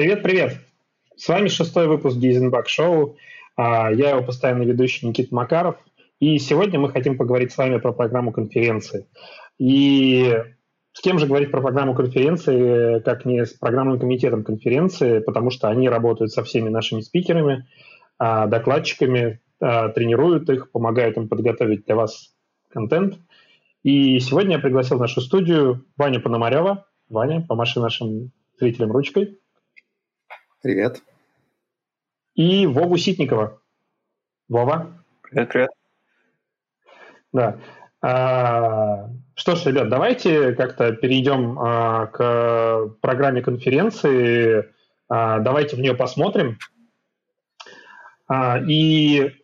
Привет-привет! С вами шестой выпуск Гейзенбак Шоу. А, я его постоянный ведущий Никита Макаров. И сегодня мы хотим поговорить с вами про программу конференции. И с кем же говорить про программу конференции, как не с программным комитетом конференции, потому что они работают со всеми нашими спикерами, а, докладчиками, а, тренируют их, помогают им подготовить для вас контент. И сегодня я пригласил в нашу студию Ваню Пономарева. Ваня, помаши нашим зрителям ручкой. Привет. И Вову Ситникова. Вова. Привет, привет. Да. А, что ж, ребят, давайте как-то перейдем а, к программе конференции. А, давайте в нее посмотрим. А, и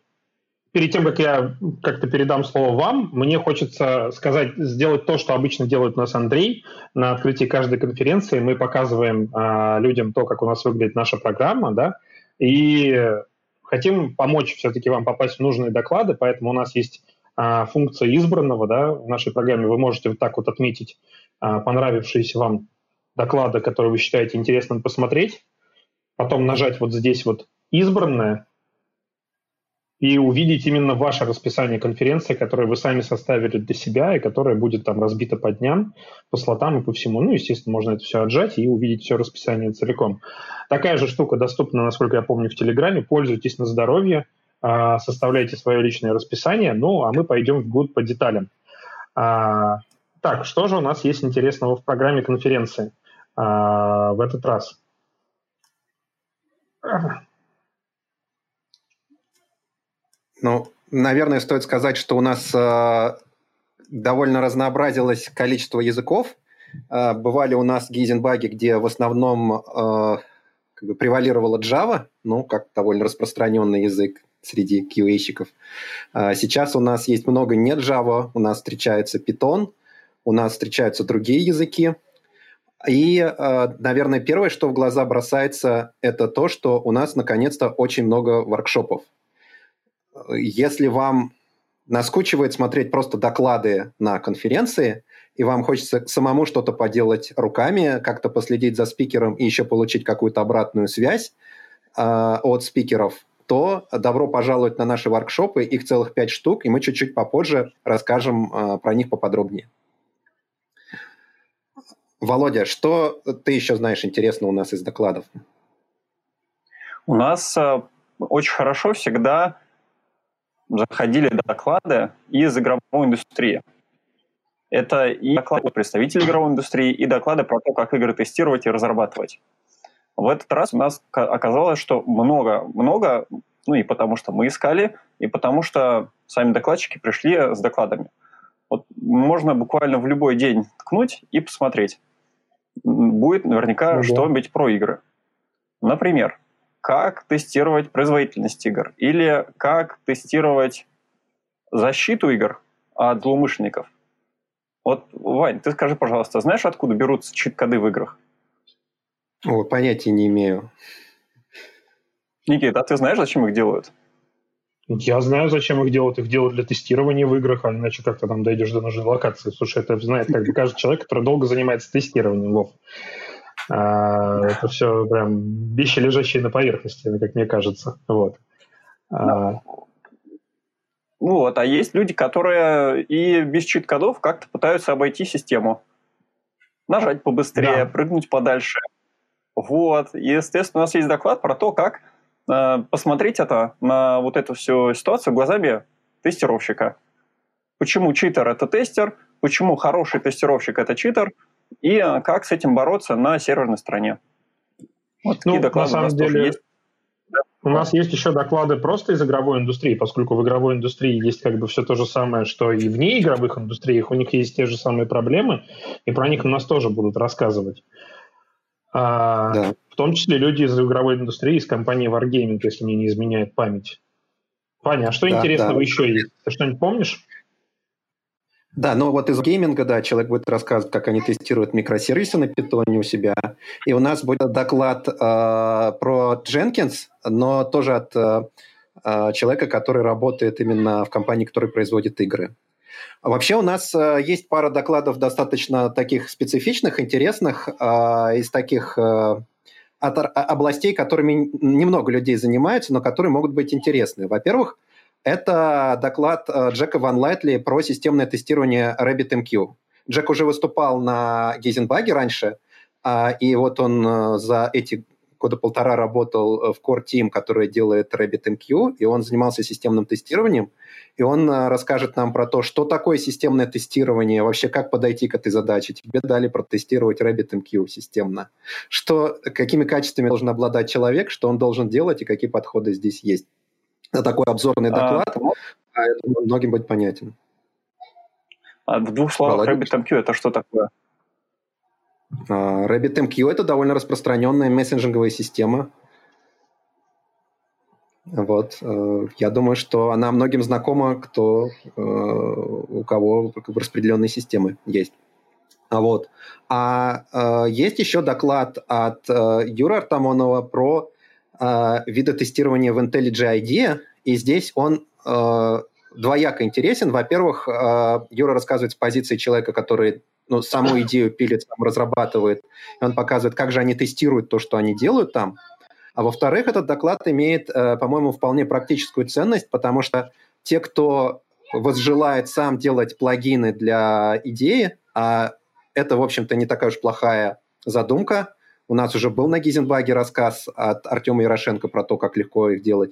перед тем, как я как-то передам слово вам, мне хочется сказать, сделать то, что обычно делает у нас Андрей. На открытии каждой конференции. Мы показываем а, людям то, как у нас выглядит наша программа, да, и хотим помочь все-таки вам попасть в нужные доклады, поэтому у нас есть а, функция избранного, да, в нашей программе. Вы можете вот так вот отметить а, понравившиеся вам доклады, которые вы считаете интересным посмотреть, потом нажать вот здесь вот избранное, и увидеть именно ваше расписание конференции, которое вы сами составили для себя и которое будет там разбито по дням, по слотам и по всему. Ну, естественно, можно это все отжать и увидеть все расписание целиком. Такая же штука доступна, насколько я помню, в Телеграме. Пользуйтесь на здоровье, а, составляйте свое личное расписание. Ну, а мы пойдем вглубь по деталям. А, так, что же у нас есть интересного в программе конференции а, в этот раз? Ну, наверное, стоит сказать, что у нас э, довольно разнообразилось количество языков. Э, бывали у нас гейзенбаги, где в основном э, как бы превалировала Java, ну, как довольно распространенный язык среди QA-щиков. Э, сейчас у нас есть много не Java, у нас встречается Python, у нас встречаются другие языки. И, э, наверное, первое, что в глаза бросается, это то, что у нас наконец-то очень много воркшопов – если вам наскучивает смотреть просто доклады на конференции, и вам хочется самому что-то поделать руками, как-то последить за спикером и еще получить какую-то обратную связь э, от спикеров, то добро пожаловать на наши воркшопы, их целых пять штук, и мы чуть-чуть попозже расскажем э, про них поподробнее. Володя, что ты еще знаешь интересно у нас из докладов? У нас э, очень хорошо всегда заходили доклады из игровой индустрии. Это и доклады представителей игровой индустрии, и доклады про то, как игры тестировать и разрабатывать. В этот раз у нас оказалось, что много, много, ну и потому что мы искали, и потому что сами докладчики пришли с докладами. Вот можно буквально в любой день ткнуть и посмотреть. Будет наверняка ну, что-нибудь про игры. Например, как тестировать производительность игр или как тестировать защиту игр от злоумышленников. Вот, Вань, ты скажи, пожалуйста, знаешь, откуда берутся чит-коды в играх? О, понятия не имею. Никита, а ты знаешь, зачем их делают? Я знаю, зачем их делают. Их делают для тестирования в играх, а иначе как ты там дойдешь до нужной локации. Слушай, это знает как бы каждый человек, который долго занимается тестированием, Вов. А, это все прям вещи, лежащие на поверхности, как мне кажется. Вот. А, вот, а есть люди, которые и без чит-кодов как-то пытаются обойти систему. Нажать побыстрее, да. прыгнуть подальше. Вот. И, естественно, у нас есть доклад про то, как э, посмотреть это на вот эту всю ситуацию глазами тестировщика. Почему читер – это тестер, почему хороший тестировщик – это читер – и э, как с этим бороться на серверной стороне. Вот ну, доклады на самом деле, есть. У нас есть еще доклады просто из игровой индустрии, поскольку в игровой индустрии есть как бы все то же самое, что и вне игровых индустриях, у них есть те же самые проблемы, и про них у нас тоже будут рассказывать. А, да. В том числе люди из игровой индустрии, из компании Wargaming, если мне не изменяет память. Ваня, а что да, интересного да. еще есть? Ты что-нибудь помнишь? Да, но вот из гейминга, да, человек будет рассказывать, как они тестируют микросервисы на питоне у себя. И у нас будет доклад э, про Jenkins, но тоже от э, э, человека, который работает именно в компании, которая производит игры. Вообще у нас э, есть пара докладов достаточно таких специфичных, интересных, э, из таких э, от областей, которыми немного людей занимаются, но которые могут быть интересны. Во-первых, это доклад э, Джека Ван Лайтли про системное тестирование RabbitMQ. Джек уже выступал на Гейзенбаге раньше, а, и вот он э, за эти года полтора работал э, в Core Team, который делает RabbitMQ, и он занимался системным тестированием, и он расскажет нам про то, что такое системное тестирование, вообще как подойти к этой задаче. Тебе дали протестировать RabbitMQ системно. Что, какими качествами должен обладать человек, что он должен делать и какие подходы здесь есть. Это такой обзорный а, доклад, а, а это многим будет понятен. А в двух словах, RabbitMQ это что такое? Uh, RabbitMQ это довольно распространенная мессенджинговая система. Вот. Uh, я думаю, что она многим знакома, кто, uh, у кого распределенные системы есть. А вот. А э, есть еще доклад от э, Юры Артамонова про э, виды тестирования в IntelliJ IDEA, и здесь он э, двояко интересен. Во-первых, э, Юра рассказывает с позиции человека, который ну, саму идею пилит, сам разрабатывает, и он показывает, как же они тестируют то, что они делают там. А во-вторых, этот доклад имеет, э, по-моему, вполне практическую ценность, потому что те, кто возжелает сам делать плагины для идеи, а это, в общем-то, не такая уж плохая задумка, у нас уже был на Гизенбаге рассказ от Артема Ярошенко про то, как легко их делать.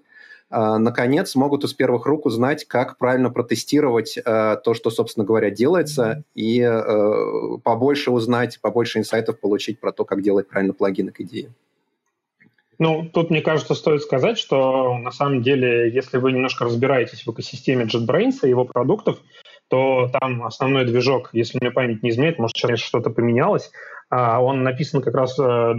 А, наконец, могут из первых рук узнать, как правильно протестировать э, то, что, собственно говоря, делается, и э, побольше узнать, побольше инсайтов получить про то, как делать правильно плагины к идее. Ну, тут, мне кажется, стоит сказать, что на самом деле, если вы немножко разбираетесь в экосистеме JetBrains и его продуктов, то там основной движок, если мне память не изменяет, может, сейчас что-то поменялось, он написан как раз э,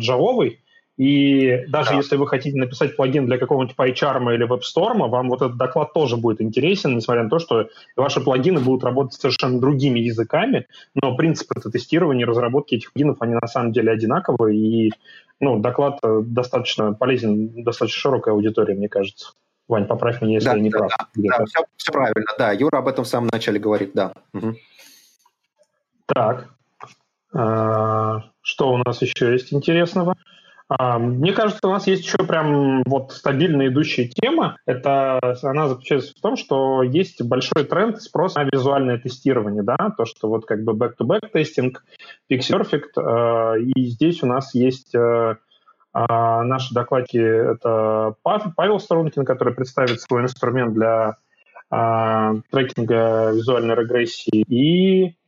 и даже да. если вы хотите написать плагин для какого-нибудь PyCharm или WebStorm, вам вот этот доклад тоже будет интересен, несмотря на то, что ваши плагины будут работать совершенно другими языками, но принципы тестирования и разработки этих плагинов, они на самом деле одинаковые, и ну, доклад э, достаточно полезен, достаточно широкой аудитории, мне кажется. Вань, поправь меня, если да, я не да, прав. Да, да все, все правильно, да. Юра об этом в самом начале говорит, да. Угу. Так, а, что у нас еще есть интересного? А, мне кажется, у нас есть еще прям вот стабильно идущая тема. Это она заключается в том, что есть большой тренд спроса на визуальное тестирование, да, то, что вот как бы back-to-back тестинг, Pix Perfect, э, и здесь у нас есть э, а, наши докладчики, это Павел Сторункин, который представит свой инструмент для а, трекинга визуальной регрессии, и а,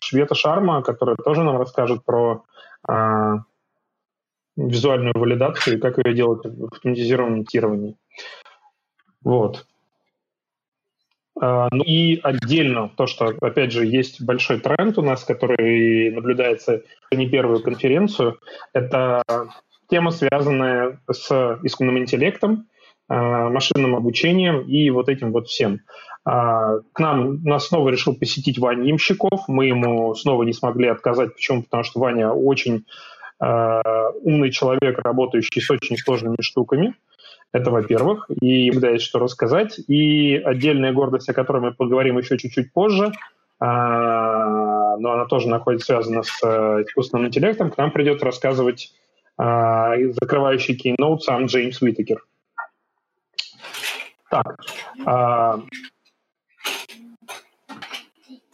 Швета Шарма, который тоже нам расскажет про а, визуальную валидацию и как ее делать в автоматизированном монтировании. Вот. А, ну и отдельно то, что, опять же, есть большой тренд у нас, который наблюдается не первую конференцию, это тема, связанная с искусственным интеллектом, машинным обучением и вот этим вот всем. А, к нам нас снова решил посетить Ваня Ямщиков. Мы ему снова не смогли отказать. Почему? Потому что Ваня очень Э, умный человек, работающий с очень сложными штуками. Это, во-первых, и всегда есть что рассказать. И отдельная гордость, о которой мы поговорим еще чуть-чуть позже, а, но она тоже находится связана с э, искусственным интеллектом, к нам придет рассказывать а, закрывающий кейноут сам Джеймс Уитакер. Так, а,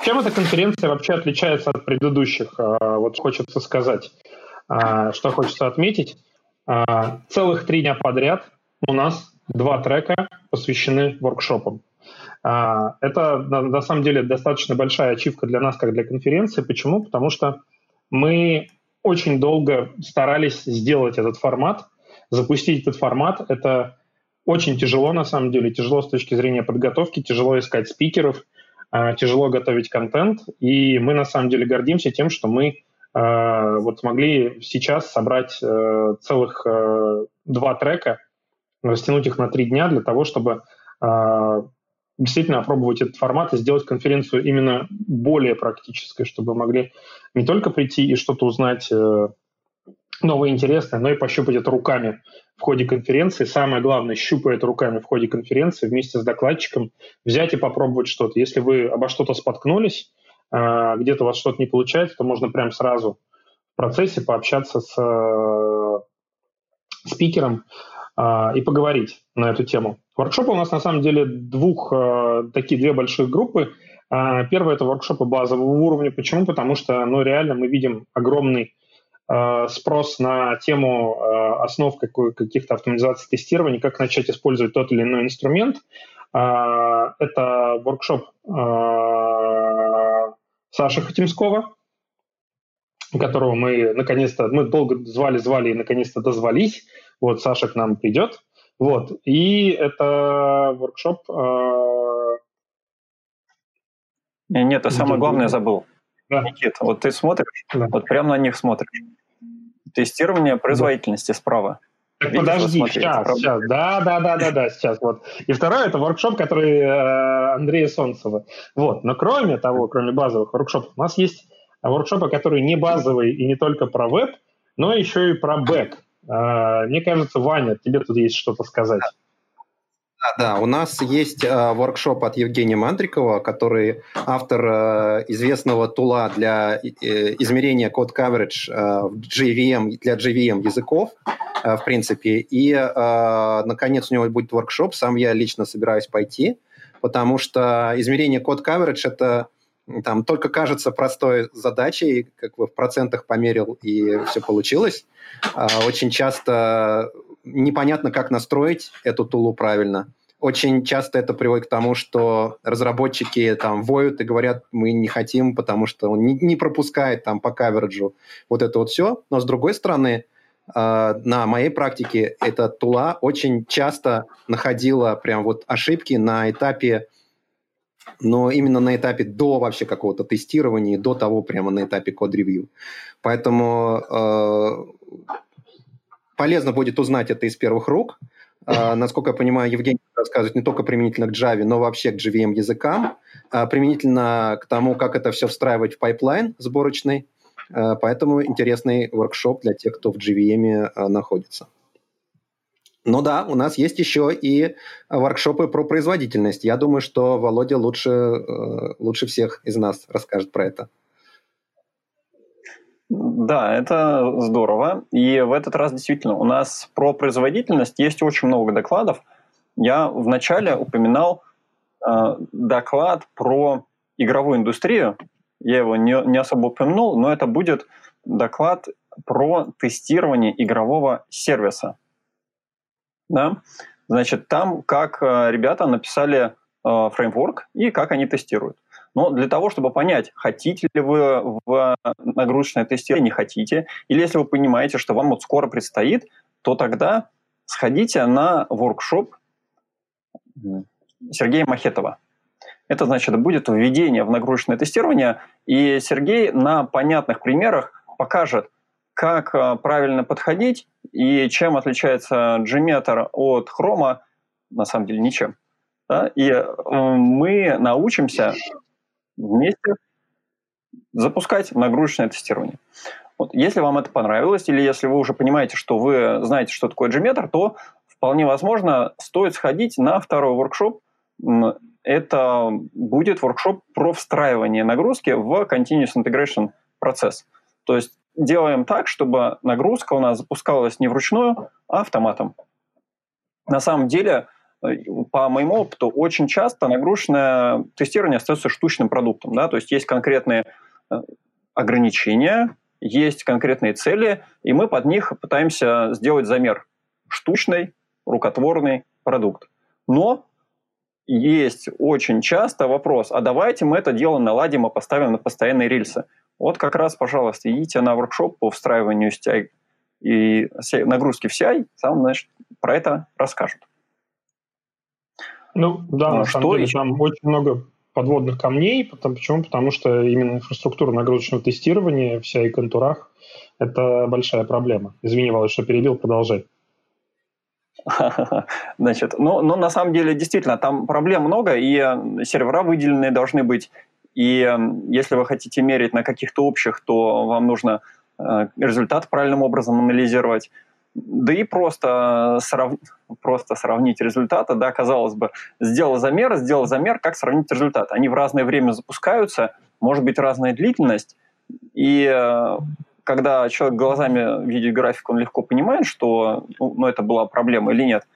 чем эта конференция вообще отличается от предыдущих? Вот хочется сказать. А, что хочется отметить, а, целых три дня подряд у нас два трека посвящены воркшопам. А, это на самом деле достаточно большая ачивка для нас, как для конференции. Почему? Потому что мы очень долго старались сделать этот формат, запустить этот формат. Это очень тяжело, на самом деле, тяжело с точки зрения подготовки, тяжело искать спикеров, тяжело готовить контент. И мы, на самом деле, гордимся тем, что мы Э, вот смогли сейчас собрать э, целых э, два трека, растянуть их на три дня для того, чтобы действительно опробовать этот формат и сделать конференцию именно более практической, чтобы могли не только прийти и что-то узнать новое интересное, но и пощупать это руками в ходе конференции. Самое главное, щупая это руками в ходе конференции вместе с докладчиком, взять и попробовать что-то. Если вы обо что-то споткнулись, а, где-то у вас что-то не получается, то можно прям сразу процессе пообщаться с э, спикером э, и поговорить на эту тему. Воркшопы у нас на самом деле двух, э, такие две большие группы. Э, первое – это воркшопы базового уровня. Почему? Потому что ну, реально мы видим огромный спрос на тему э, основ каких-то автоматизаций тестирования, как начать использовать тот или иной инструмент. Э, это воркшоп э, Саши Хатимского, которого мы наконец-то, мы долго звали-звали и наконец-то дозвались. Вот Саша к нам придет. Вот. И это воркшоп... Э... Нет, а самое главное забыл. Да. Никит, вот ты смотришь, да. вот прямо на них смотришь. Тестирование производительности да. справа. Так Видишь, подожди, сейчас, правда? сейчас. Да, да, да, да, да, сейчас. Вот. И второе это воркшоп, который э, Андрея Солнцева. Вот. Но кроме того, кроме базовых воркшопов, у нас есть воркшопы, которые не базовые и не только про веб, но еще и про бэк. Э, мне кажется, Ваня, тебе тут есть что-то сказать. Да, да, у нас есть э, воркшоп от Евгения Мандрикова, который автор э, известного тула для э, измерения код coverage э, JVM, для JVM языков, э, в принципе. И, э, наконец, у него будет воркшоп, сам я лично собираюсь пойти, потому что измерение код coverage – это там только кажется простой задачей, как бы в процентах померил и все получилось. А, очень часто непонятно, как настроить эту тулу правильно. Очень часто это приводит к тому, что разработчики там воют и говорят, мы не хотим, потому что он не, не пропускает там по каверджу вот это вот все. Но с другой стороны, э, на моей практике эта тула очень часто находила прям вот ошибки на этапе, но именно на этапе до вообще какого-то тестирования, до того прямо на этапе код-ревью. Поэтому э, полезно будет узнать это из первых рук. Э, насколько я понимаю, Евгений рассказывает не только применительно к Java, но вообще к JVM языкам, э, применительно к тому, как это все встраивать в пайплайн сборочный. Э, поэтому интересный воркшоп для тех, кто в JVM находится. Ну да, у нас есть еще и воркшопы про производительность. Я думаю, что Володя лучше, лучше всех из нас расскажет про это. Да, это здорово. И в этот раз действительно у нас про производительность есть очень много докладов. Я вначале упоминал э, доклад про игровую индустрию. Я его не, не особо упомянул, но это будет доклад про тестирование игрового сервиса. Да? Значит, там как э, ребята написали э, фреймворк и как они тестируют. Но для того, чтобы понять, хотите ли вы в нагрузочное тестирование, не хотите, или если вы понимаете, что вам вот скоро предстоит, то тогда сходите на воркшоп Сергея Махетова. Это значит, будет введение в нагрузочное тестирование, и Сергей на понятных примерах покажет, как э, правильно подходить и чем отличается Gmeter от Chrome, на самом деле ничем. Да? И э, мы научимся вместе запускать нагрузочное тестирование. Вот. Если вам это понравилось, или если вы уже понимаете, что вы знаете, что такое Gmeter, то вполне возможно стоит сходить на второй воркшоп. Это будет воркшоп про встраивание нагрузки в Continuous Integration процесс. То есть делаем так, чтобы нагрузка у нас запускалась не вручную, а автоматом. На самом деле по моему опыту, очень часто нагрузочное тестирование остается штучным продуктом. Да? То есть есть конкретные э, ограничения, есть конкретные цели, и мы под них пытаемся сделать замер. Штучный, рукотворный продукт. Но есть очень часто вопрос, а давайте мы это дело наладим и поставим на постоянные рельсы. Вот как раз, пожалуйста, идите на воркшоп по встраиванию CI и нагрузки в CI, там, значит, про это расскажут. Ну да, на что самом деле там очень много подводных камней. Потому, почему? Потому что именно инфраструктура нагрузочного тестирования вся и контурах – это большая проблема. Извини, Володь, что перебил, продолжай. Значит, ну, ну, на самом деле, действительно, там проблем много, и э, сервера выделенные должны быть. И э, если вы хотите мерить на каких-то общих, то вам нужно э, результат правильным образом анализировать. Да и просто, срав... просто сравнить результаты, да, казалось бы, сделал замер, сделал замер, как сравнить результат? Они в разное время запускаются, может быть разная длительность, и э, когда человек глазами видит график, он легко понимает, что ну, ну, это была проблема или нет.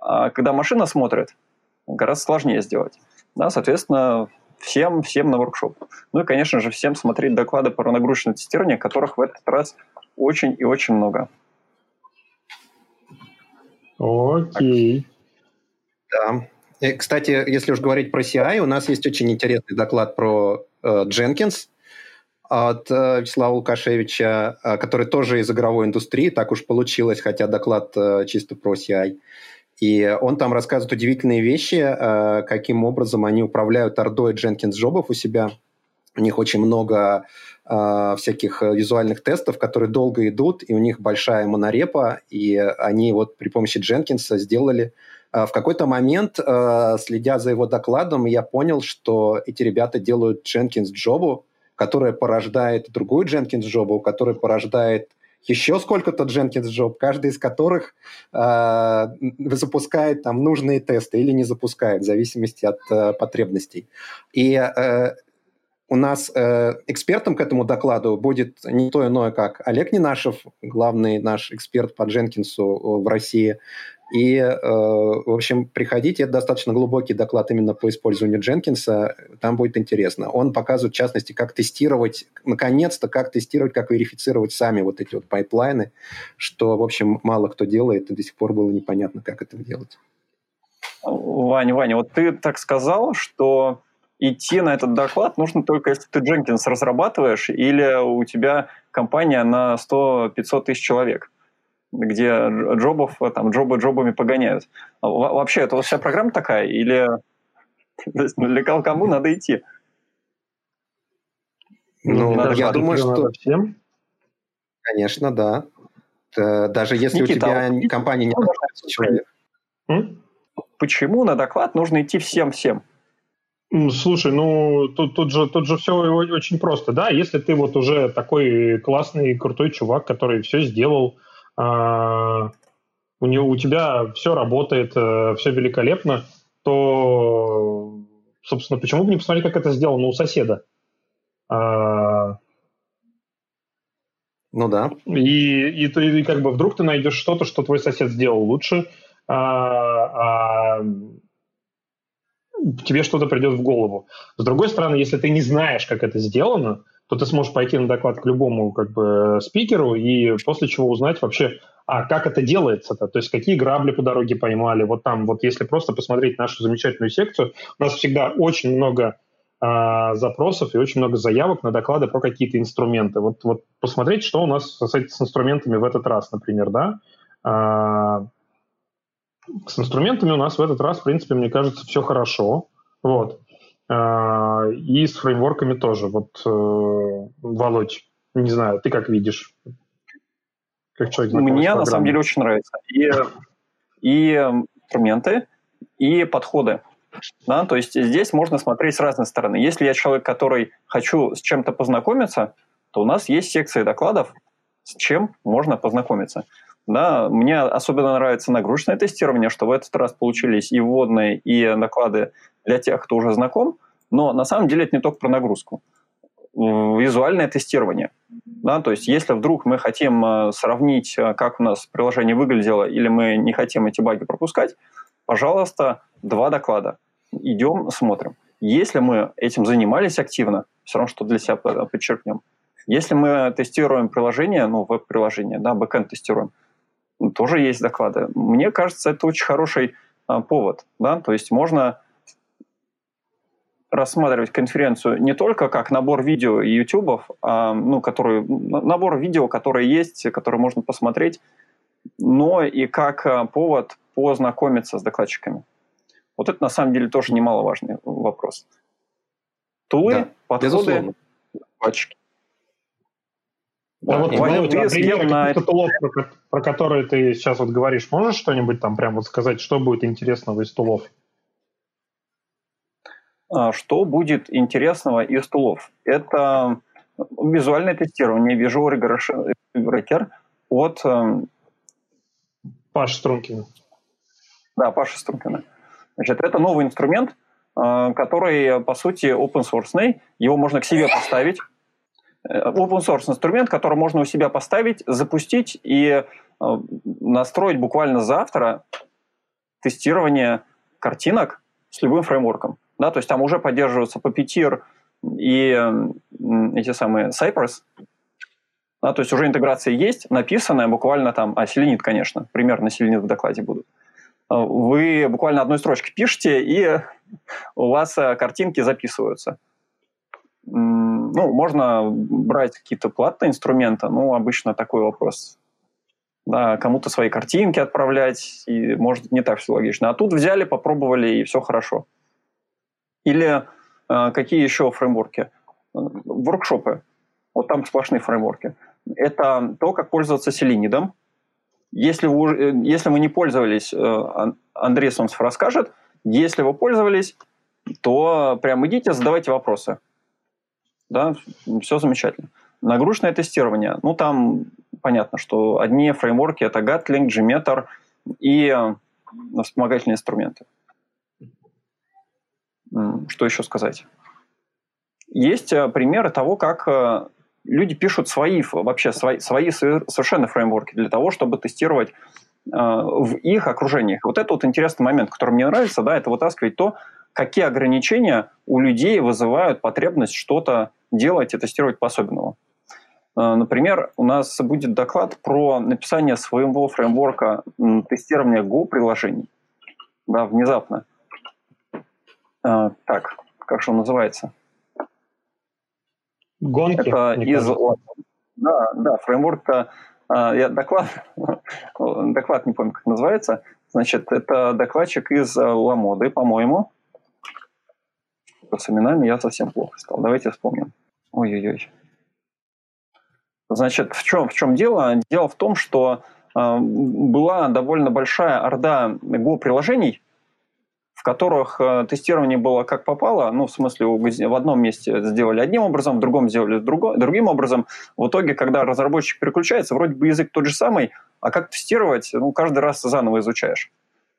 А когда машина смотрит, гораздо сложнее сделать. Да, соответственно, всем, всем на воркшоп. Ну и, конечно же, всем смотреть доклады по нагрузочному тестированию, которых в этот раз очень и очень много. Окей. Да. И, кстати, если уж говорить про CI, у нас есть очень интересный доклад про э, Jenkins от э, Вячеслава Лукашевича, э, который тоже из игровой индустрии, так уж получилось, хотя доклад э, чисто про CI. И он там рассказывает удивительные вещи, э, каким образом они управляют ордой Jenkins джобов у себя. У них очень много э, всяких визуальных тестов, которые долго идут, и у них большая монорепа, и они вот при помощи Jenkins сделали а, в какой-то момент, а, следя за его докладом, я понял, что эти ребята делают Jenkins джобу, которая порождает другую Jenkins джобу, которая порождает еще сколько-то Jenkins джоб, каждый из которых э, запускает там нужные тесты или не запускает, в зависимости от э, потребностей. И э, у нас э, экспертом к этому докладу будет не кто иной, как Олег Нинашев, главный наш эксперт по Дженкинсу в России, и, э, в общем, приходите, это достаточно глубокий доклад именно по использованию Дженкинса, там будет интересно. Он показывает, в частности, как тестировать, наконец-то, как тестировать, как верифицировать сами вот эти вот пайплайны, что, в общем, мало кто делает, и до сих пор было непонятно, как это делать. Ваня, Ваня, вот ты так сказал, что идти на этот доклад нужно только если ты Jenkins разрабатываешь или у тебя компания на 100-500 тысяч человек где джобов, там, джобы джобами погоняют. Вообще, это вся программа такая? Или для кому надо идти? Ну, надо я думаю, что... Всем? Конечно, да. Даже если Никита, у тебя а компания не человек. Почему на доклад нужно идти всем-всем? Слушай, ну тут, тут, же, тут же все очень просто, да, если ты вот уже такой классный, крутой чувак, который все сделал, а, у, него, у тебя все работает, э, все великолепно, то, собственно, почему бы не посмотреть, как это сделано у соседа? А, ну да. И, и, и, и как бы вдруг ты найдешь что-то, что твой сосед сделал лучше, а, а тебе что-то придет в голову. С другой стороны, если ты не знаешь, как это сделано, то ты сможешь пойти на доклад к любому как бы спикеру и после чего узнать вообще, а как это делается-то, то есть какие грабли по дороге поймали. Вот там, вот если просто посмотреть нашу замечательную секцию, у нас всегда очень много э, запросов и очень много заявок на доклады про какие-то инструменты. Вот, вот посмотреть, что у нас с, с инструментами в этот раз, например, да. С инструментами у нас в этот раз, в принципе, мне кажется, все хорошо. Вот. А, и с фреймворками тоже. Вот, э, Володь, не знаю, ты как видишь? Как человек Мне на самом деле очень нравится. И, и инструменты, и подходы. Да, то есть здесь можно смотреть с разной стороны. Если я человек, который хочу с чем-то познакомиться, то у нас есть секции докладов, с чем можно познакомиться. Да, мне особенно нравится нагрузочное тестирование, что в этот раз получились и вводные, и доклады для тех, кто уже знаком, но на самом деле это не только про нагрузку. Визуальное тестирование. Да, то есть если вдруг мы хотим э, сравнить, э, как у нас приложение выглядело, или мы не хотим эти баги пропускать, пожалуйста, два доклада. Идем, смотрим. Если мы этим занимались активно, все равно что для себя подчеркнем. Если мы тестируем приложение, ну, веб-приложение, да, бэкэнд тестируем, тоже есть доклады. Мне кажется, это очень хороший а, повод. Да? То есть можно рассматривать конференцию не только как набор видео и ютубов, а, ну, который, набор видео, которые есть, которые можно посмотреть, но и как а, повод познакомиться с докладчиками. Вот это на самом деле тоже немаловажный вопрос. Тулы, да, подходы, докладчики. Да, вот, Ваня, вот, например, на... тулов, про, про которые ты сейчас вот говоришь, можешь что-нибудь там прям вот сказать, что будет интересного из тулов? А, что будет интересного из тулов? Это визуальное тестирование Visual Regression от... Эм, Паши Стрункина. Да, Паши Стрункина. Значит, это новый инструмент, э, который, по сути, open source. Его можно к себе поставить. Open source инструмент, который можно у себя поставить, запустить и настроить буквально завтра тестирование картинок с любым фреймворком. Да, то есть там уже поддерживаются Puppeteer и эти самые Cypress. Да, то есть уже интеграция есть, написанная буквально там, а Селенит, конечно, примерно Селенит в докладе будут. Вы буквально одной строчкой пишете, и у вас э, картинки записываются. Ну, можно брать какие-то платные инструменты, ну, обычно такой вопрос. Да, кому-то свои картинки отправлять, и может не так все логично. А тут взяли, попробовали, и все хорошо. Или э, какие еще фреймворки? Воркшопы. Вот там сплошные фреймворки. Это то, как пользоваться селинидом. Если вы, э, если вы не пользовались, э, Андрей Солнцев расскажет. Если вы пользовались, то прям идите, задавайте вопросы. Да, все замечательно. Нагрузочное тестирование. Ну, там понятно, что одни фреймворки – это Gatling, Gmeter и э, вспомогательные инструменты. Что еще сказать? Есть э, примеры того, как э, люди пишут свои, вообще свои, свои совершенно фреймворки для того, чтобы тестировать в их окружениях. Вот это вот интересный момент, который мне нравится, да, это вытаскивать то, какие ограничения у людей вызывают потребность что-то делать и тестировать по-особенному. Э, например, у нас будет доклад про написание своего фреймворка тестирования Go-приложений. Да, внезапно. Э, так, как же он называется? Гонки. Это из... Да, да, фреймворк-то... Э, я доклад, доклад не помню, как называется. Значит, это докладчик из Ламоды, по-моему. С именами я совсем плохо стал. Давайте вспомним. Ой-ой-ой. Значит, в чем, в чем дело? Дело в том, что э, была довольно большая орда Go-приложений, в которых э, тестирование было как попало, ну, в смысле, в одном месте сделали одним образом, в другом сделали друго, другим образом. В итоге, когда разработчик переключается, вроде бы язык тот же самый, а как тестировать, ну, каждый раз заново изучаешь.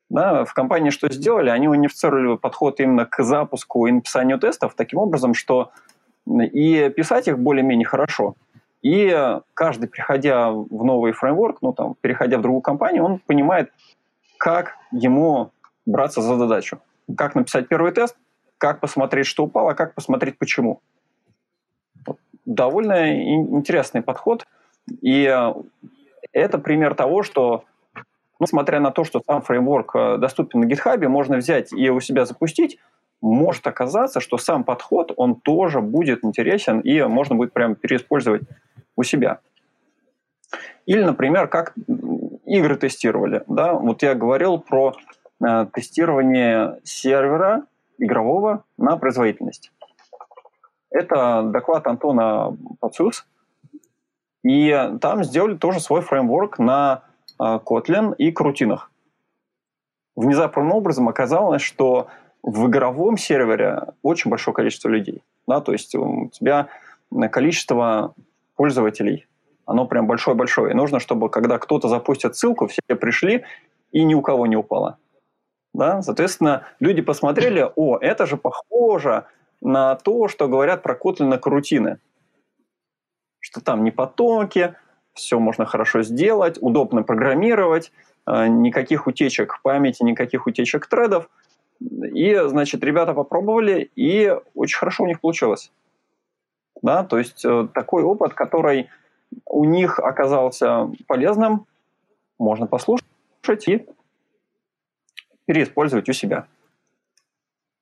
Да, в компании что сделали? Они унифицировали подход именно к запуску и написанию тестов таким образом, что и писать их более-менее хорошо – и каждый, приходя в новый фреймворк, ну, там, переходя в другую компанию, он понимает, как ему браться за задачу. Как написать первый тест, как посмотреть, что упало, как посмотреть, почему. Довольно интересный подход. И это пример того, что, несмотря на то, что сам фреймворк э, доступен на GitHub, можно взять и у себя запустить, может оказаться, что сам подход, он тоже будет интересен, и можно будет прям переиспользовать у себя. Или, например, как игры тестировали. Да? Вот я говорил про э, тестирование сервера игрового на производительность. Это доклад Антона Пацус. И там сделали тоже свой фреймворк на э, Kotlin и крутинах. Внезапным образом оказалось, что в игровом сервере очень большое количество людей. Да? То есть у тебя количество пользователей, оно прям большое-большое. И нужно, чтобы когда кто-то запустит ссылку, все пришли и ни у кого не упало. Да? Соответственно, люди посмотрели, о, это же похоже на то, что говорят про Kotlin карутины. Что там не потоки, все можно хорошо сделать, удобно программировать, э, никаких утечек памяти, никаких утечек тредов. И, значит, ребята попробовали, и очень хорошо у них получилось. Да? То есть э, такой опыт, который у них оказался полезным, можно послушать и переиспользовать у себя.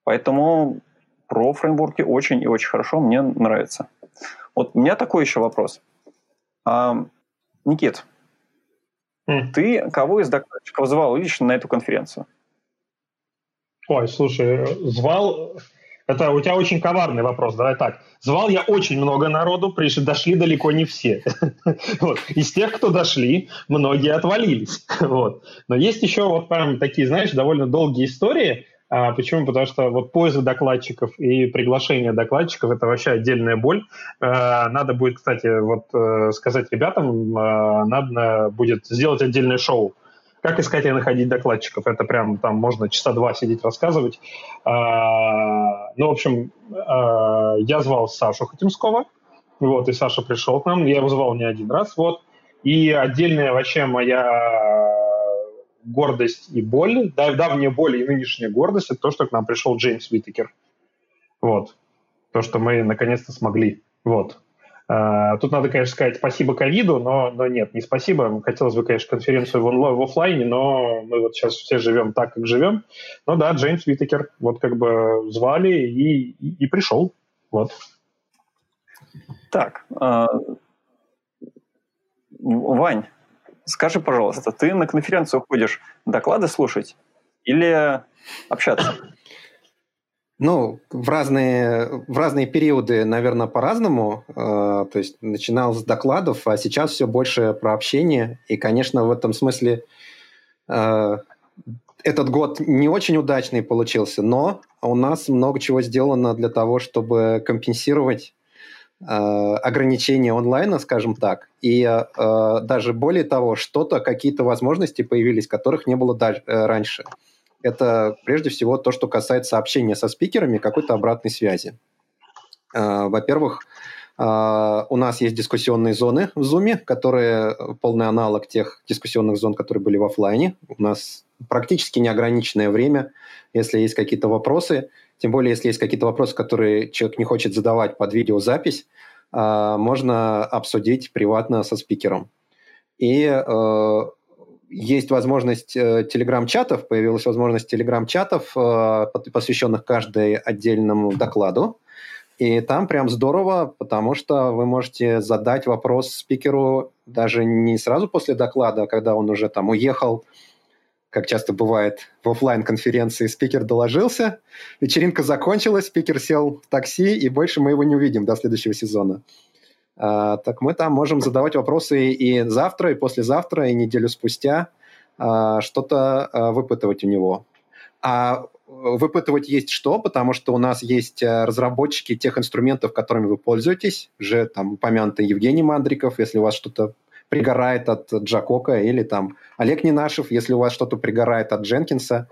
Поэтому про фреймворки очень и очень хорошо, мне нравится. Вот у меня такой еще вопрос. А, Никит, mm. ты кого из докладчиков звал лично на эту конференцию? Ой, слушай, звал это у тебя очень коварный вопрос, давай так. Звал я очень много народу, пришли, дошли далеко не все. вот. Из тех, кто дошли, многие отвалились. вот. Но есть еще вот прям такие, знаешь, довольно долгие истории. А, почему? Потому что вот поиск докладчиков и приглашение докладчиков – это вообще отдельная боль. А, надо будет, кстати, вот э, сказать ребятам, а, надо будет сделать отдельное шоу как искать и находить докладчиков? Это прям там можно часа два сидеть рассказывать. А, ну, в общем, а, я звал Сашу Хотимского, вот, и Саша пришел к нам, я его звал не один раз, вот, и отдельная вообще моя гордость и боль, да, давняя боль и нынешняя гордость, это то, что к нам пришел Джеймс Витекер. Вот. То, что мы наконец-то смогли. Вот. А, тут надо, конечно, сказать спасибо ковиду, но, но нет, не спасибо. Хотелось бы, конечно, конференцию в, онлайн, в офлайне, но мы вот сейчас все живем так, как живем. Но да, Джеймс Витекер вот как бы звали и, и пришел. Вот. Так, э, Вань, скажи, пожалуйста, ты на конференцию ходишь доклады слушать или общаться? Ну, в разные, в разные периоды, наверное, по-разному. Э, то есть начинал с докладов, а сейчас все больше про общение. И, конечно, в этом смысле э, этот год не очень удачный получился, но у нас много чего сделано для того, чтобы компенсировать э, ограничения онлайна, скажем так. И даже более того, что-то, какие-то возможности появились, которых не было раньше это прежде всего то, что касается общения со спикерами, какой-то обратной связи. А, во-первых, а, у нас есть дискуссионные зоны в Zoom, которые полный аналог тех дискуссионных зон, которые были в офлайне. У нас практически неограниченное время, если есть какие-то вопросы, тем более если есть какие-то вопросы, которые человек не хочет задавать под видеозапись, а, можно обсудить приватно со спикером. И есть возможность э, телеграм-чатов, появилась возможность телеграм-чатов, э, посвященных каждой отдельному докладу. И там прям здорово, потому что вы можете задать вопрос спикеру даже не сразу после доклада, а когда он уже там уехал, как часто бывает в офлайн конференции спикер доложился, вечеринка закончилась, спикер сел в такси, и больше мы его не увидим до следующего сезона. А, так мы там можем задавать вопросы и завтра, и послезавтра, и неделю спустя, а, что-то а, выпытывать у него. А выпытывать есть что, потому что у нас есть разработчики тех инструментов, которыми вы пользуетесь, уже там упомянутый Евгений Мандриков, если у вас что-то пригорает от Джакока, или там Олег Ненашев, если у вас что-то пригорает от Дженкинса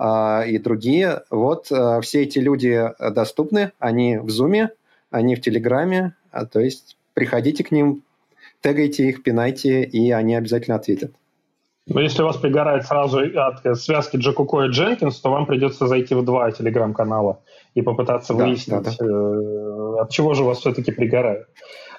и другие. Вот все эти люди доступны, они в Зуме, они в Телеграме, то есть приходите к ним, тегайте их, пинайте, и они обязательно ответят. Но если у вас пригорает сразу от связки Джакуко и Дженкинс, то вам придется зайти в два телеграм-канала и попытаться да, выяснить, да, да. Э, от чего же у вас все-таки пригорает.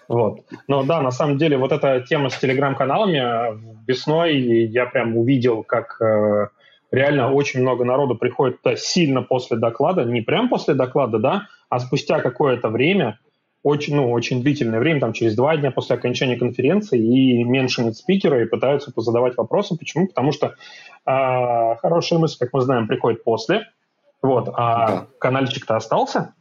Вот. Но да, на самом деле вот эта тема с телеграм-каналами э, весной я прям увидел, как э, реально очень много народу приходит сильно после доклада, не прям после доклада, да, а спустя какое-то время – очень, ну, очень длительное время, там через два дня после окончания конференции, и меншинят спикера и пытаются позадавать вопросы. Почему? Потому что э, хорошая мысль, как мы знаем, приходит после, вот, а да. канальчик-то остался,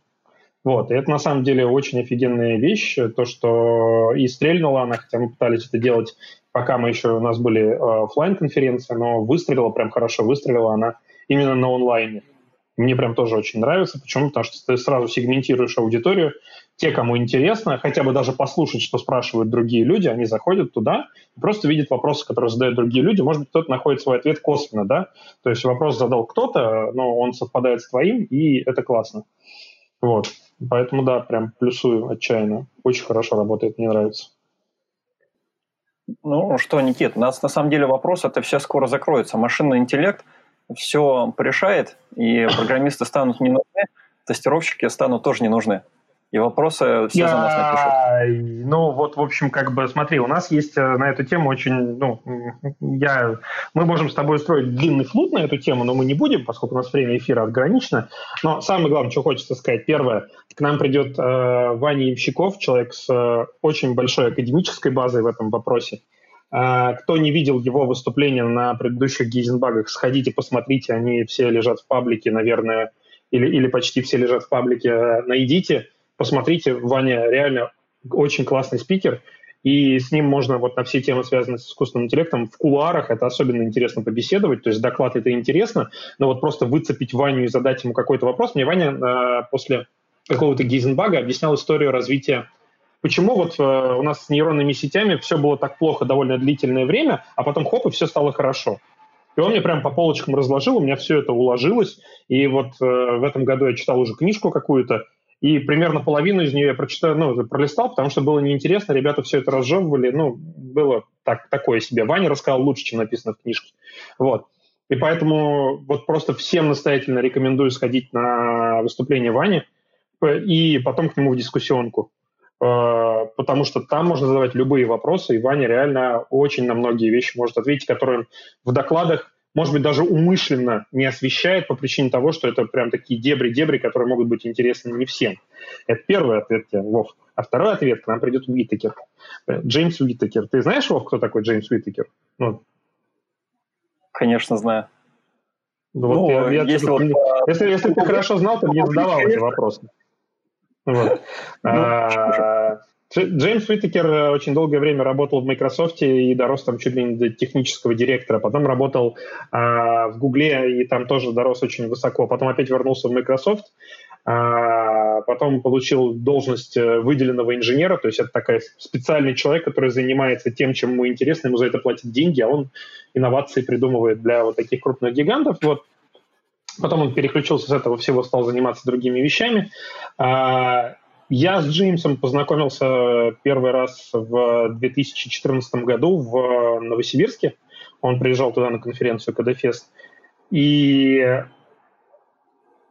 вот, и это на самом деле очень офигенная вещь, то, что и стрельнула она, хотя мы пытались это делать, пока мы еще, у нас были э, офлайн конференции но выстрелила прям хорошо, выстрелила она именно на онлайне. Мне прям тоже очень нравится. Почему? Потому что ты сразу сегментируешь аудиторию, те, кому интересно, хотя бы даже послушать, что спрашивают другие люди, они заходят туда и просто видят вопросы, которые задают другие люди. Может быть, кто-то находит свой ответ косвенно, да? То есть вопрос задал кто-то, но он совпадает с твоим, и это классно. Вот. Поэтому, да, прям плюсую отчаянно. Очень хорошо работает, мне нравится. Ну что, Никит, у нас на самом деле вопрос, это все скоро закроется. Машинный интеллект все порешает, и программисты станут не нужны, тестировщики станут тоже не нужны. И вопросы все за нас напишут. Ну, вот, в общем, как бы, смотри, у нас есть э, на эту тему очень, ну, я, мы можем с тобой устроить длинный флут на эту тему, но мы не будем, поскольку у нас время эфира ограничено. Но самое главное, что хочется сказать, первое, к нам придет э, Ваня Ямщиков, человек с э, очень большой академической базой в этом вопросе. Э, кто не видел его выступления на предыдущих Гейзенбагах, сходите, посмотрите, они все лежат в паблике, наверное, или, или почти все лежат в паблике, э, найдите посмотрите, Ваня реально очень классный спикер, и с ним можно вот на все темы, связанные с искусственным интеллектом, в кулуарах это особенно интересно побеседовать, то есть доклад это интересно, но вот просто выцепить Ваню и задать ему какой-то вопрос. Мне Ваня э, после какого-то Гейзенбага объяснял историю развития Почему вот э, у нас с нейронными сетями все было так плохо довольно длительное время, а потом хоп, и все стало хорошо. И он мне прям по полочкам разложил, у меня все это уложилось. И вот э, в этом году я читал уже книжку какую-то, И примерно половину из нее я прочитал, ну, пролистал, потому что было неинтересно, ребята все это разжевывали, ну, было так, такое себе. Ваня рассказал лучше, чем написано в книжке. Вот. И поэтому вот просто всем настоятельно рекомендую сходить на выступление Вани и потом к нему в дискуссионку. Э, потому что там можно задавать любые вопросы, и Ваня реально очень на многие вещи может ответить, которые он в докладах может быть, даже умышленно не освещает по причине того, что это прям такие дебри-дебри, которые могут быть интересны не всем. Это первый ответ тебе, Вов. А второй ответ к нам придет Уитакер. Джеймс Уитакер. Ты знаешь, Вов, кто такой Джеймс Уитакер? Ну. Конечно, знаю. Ну, вот ну, я, я, если, вот, если, если ты хорошо знал, то не задавал эти вопросы. Вот. Ну, а, Джеймс Уитакер э, очень долгое время работал в Microsoft и дорос там чуть ли не до технического директора. Потом работал а, в Гугле и там тоже дорос очень высоко. Потом опять вернулся в Microsoft. А, потом получил должность э, выделенного инженера, то есть это такой специальный человек, который занимается тем, чем ему интересно, ему за это платят деньги, а он инновации придумывает для вот таких крупных гигантов. Вот Потом он переключился с этого всего, стал заниматься другими вещами. А, я с Джеймсом познакомился первый раз в 2014 году в Новосибирске. Он приезжал туда на конференцию КДФест. И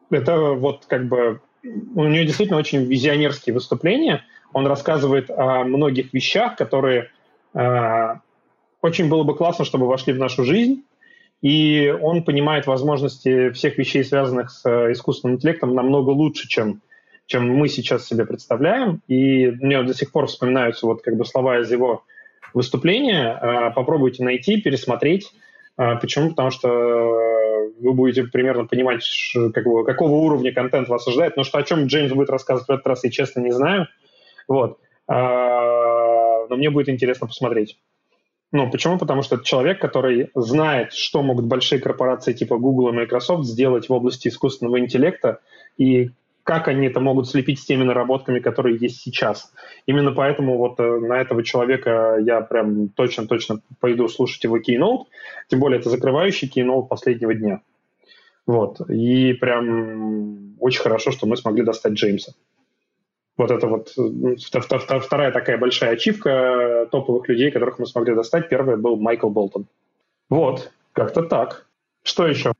это вот как бы... У него действительно очень визионерские выступления. Он рассказывает о многих вещах, которые э, очень было бы классно, чтобы вошли в нашу жизнь. И он понимает возможности всех вещей, связанных с искусственным интеллектом, намного лучше, чем чем мы сейчас себе представляем. И мне до сих пор вспоминаются вот как бы слова из его выступления. А, попробуйте найти, пересмотреть. А, почему? Потому что вы будете примерно понимать, как бы, какого уровня контент вас ожидает. Но что о чем Джеймс будет рассказывать в этот раз, я честно не знаю. Вот. Но мне будет интересно посмотреть. Ну, почему? Потому что это человек, который знает, что могут большие корпорации типа Google и Microsoft сделать в области искусственного интеллекта, и как они это могут слепить с теми наработками, которые есть сейчас. Именно поэтому вот э, на этого человека я прям точно-точно пойду слушать его keynote, тем более это закрывающий keynote последнего дня. Вот. И прям очень хорошо, что мы смогли достать Джеймса. Вот это вот э, вторая такая большая ачивка топовых людей, которых мы смогли достать. Первый был Майкл Болтон. Вот, как-то так. Что еще?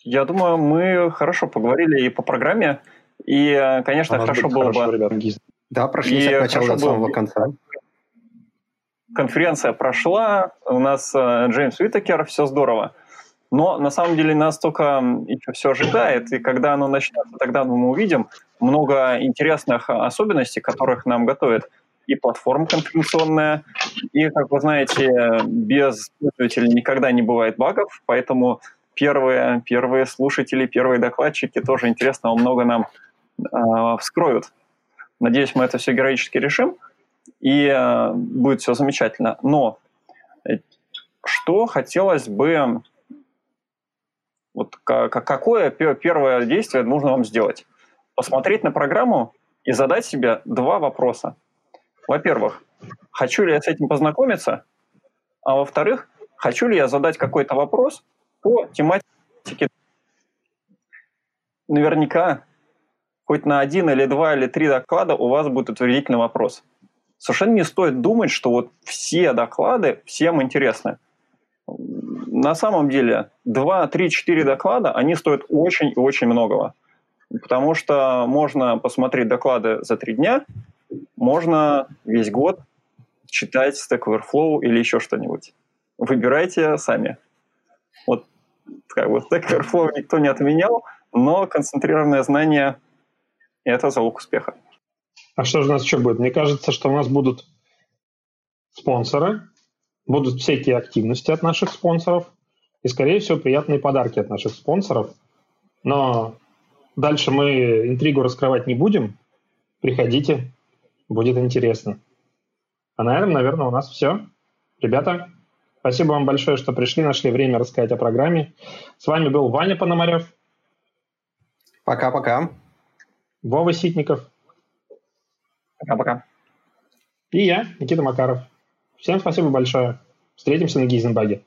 Я думаю, мы хорошо поговорили и по программе, и, конечно, а хорошо было хорошо, бы... Ребят. Да, прошли от начала до самого бы... конца. Конференция прошла, у нас э, Джеймс Уитакер, все здорово. Но на самом деле нас только еще все ожидает, и когда оно начнется, тогда мы увидим много интересных особенностей, которых нам готовят и платформа конференционная, и, как вы знаете, без пользователей никогда не бывает багов, поэтому первые, первые слушатели, первые докладчики тоже интересного много нам э, вскроют. Надеюсь, мы это все героически решим, и э, будет все замечательно. Но э, что хотелось бы, вот какое первое действие нужно вам сделать? Посмотреть на программу и задать себе два вопроса. Во-первых, хочу ли я с этим познакомиться? А во-вторых, хочу ли я задать какой-то вопрос, по тематике наверняка хоть на один или два или три доклада у вас будет утвердительный вопрос. Совершенно не стоит думать, что вот все доклады всем интересны. На самом деле 2, 3, 4 доклада, они стоят очень и очень многого. Потому что можно посмотреть доклады за три дня, можно весь год читать Stack Overflow или еще что-нибудь. Выбирайте сами. Вот как бы Stack Overflow никто не отменял, но концентрированное знание – это залог успеха. А что же у нас еще будет? Мне кажется, что у нас будут спонсоры, будут всякие активности от наших спонсоров и, скорее всего, приятные подарки от наших спонсоров. Но дальше мы интригу раскрывать не будем. Приходите, будет интересно. А на этом, наверное, у нас все. Ребята, Спасибо вам большое, что пришли, нашли время рассказать о программе. С вами был Ваня Пономарев. Пока-пока. Вова Ситников. Пока-пока. И я, Никита Макаров. Всем спасибо большое. Встретимся на Гизенбаге.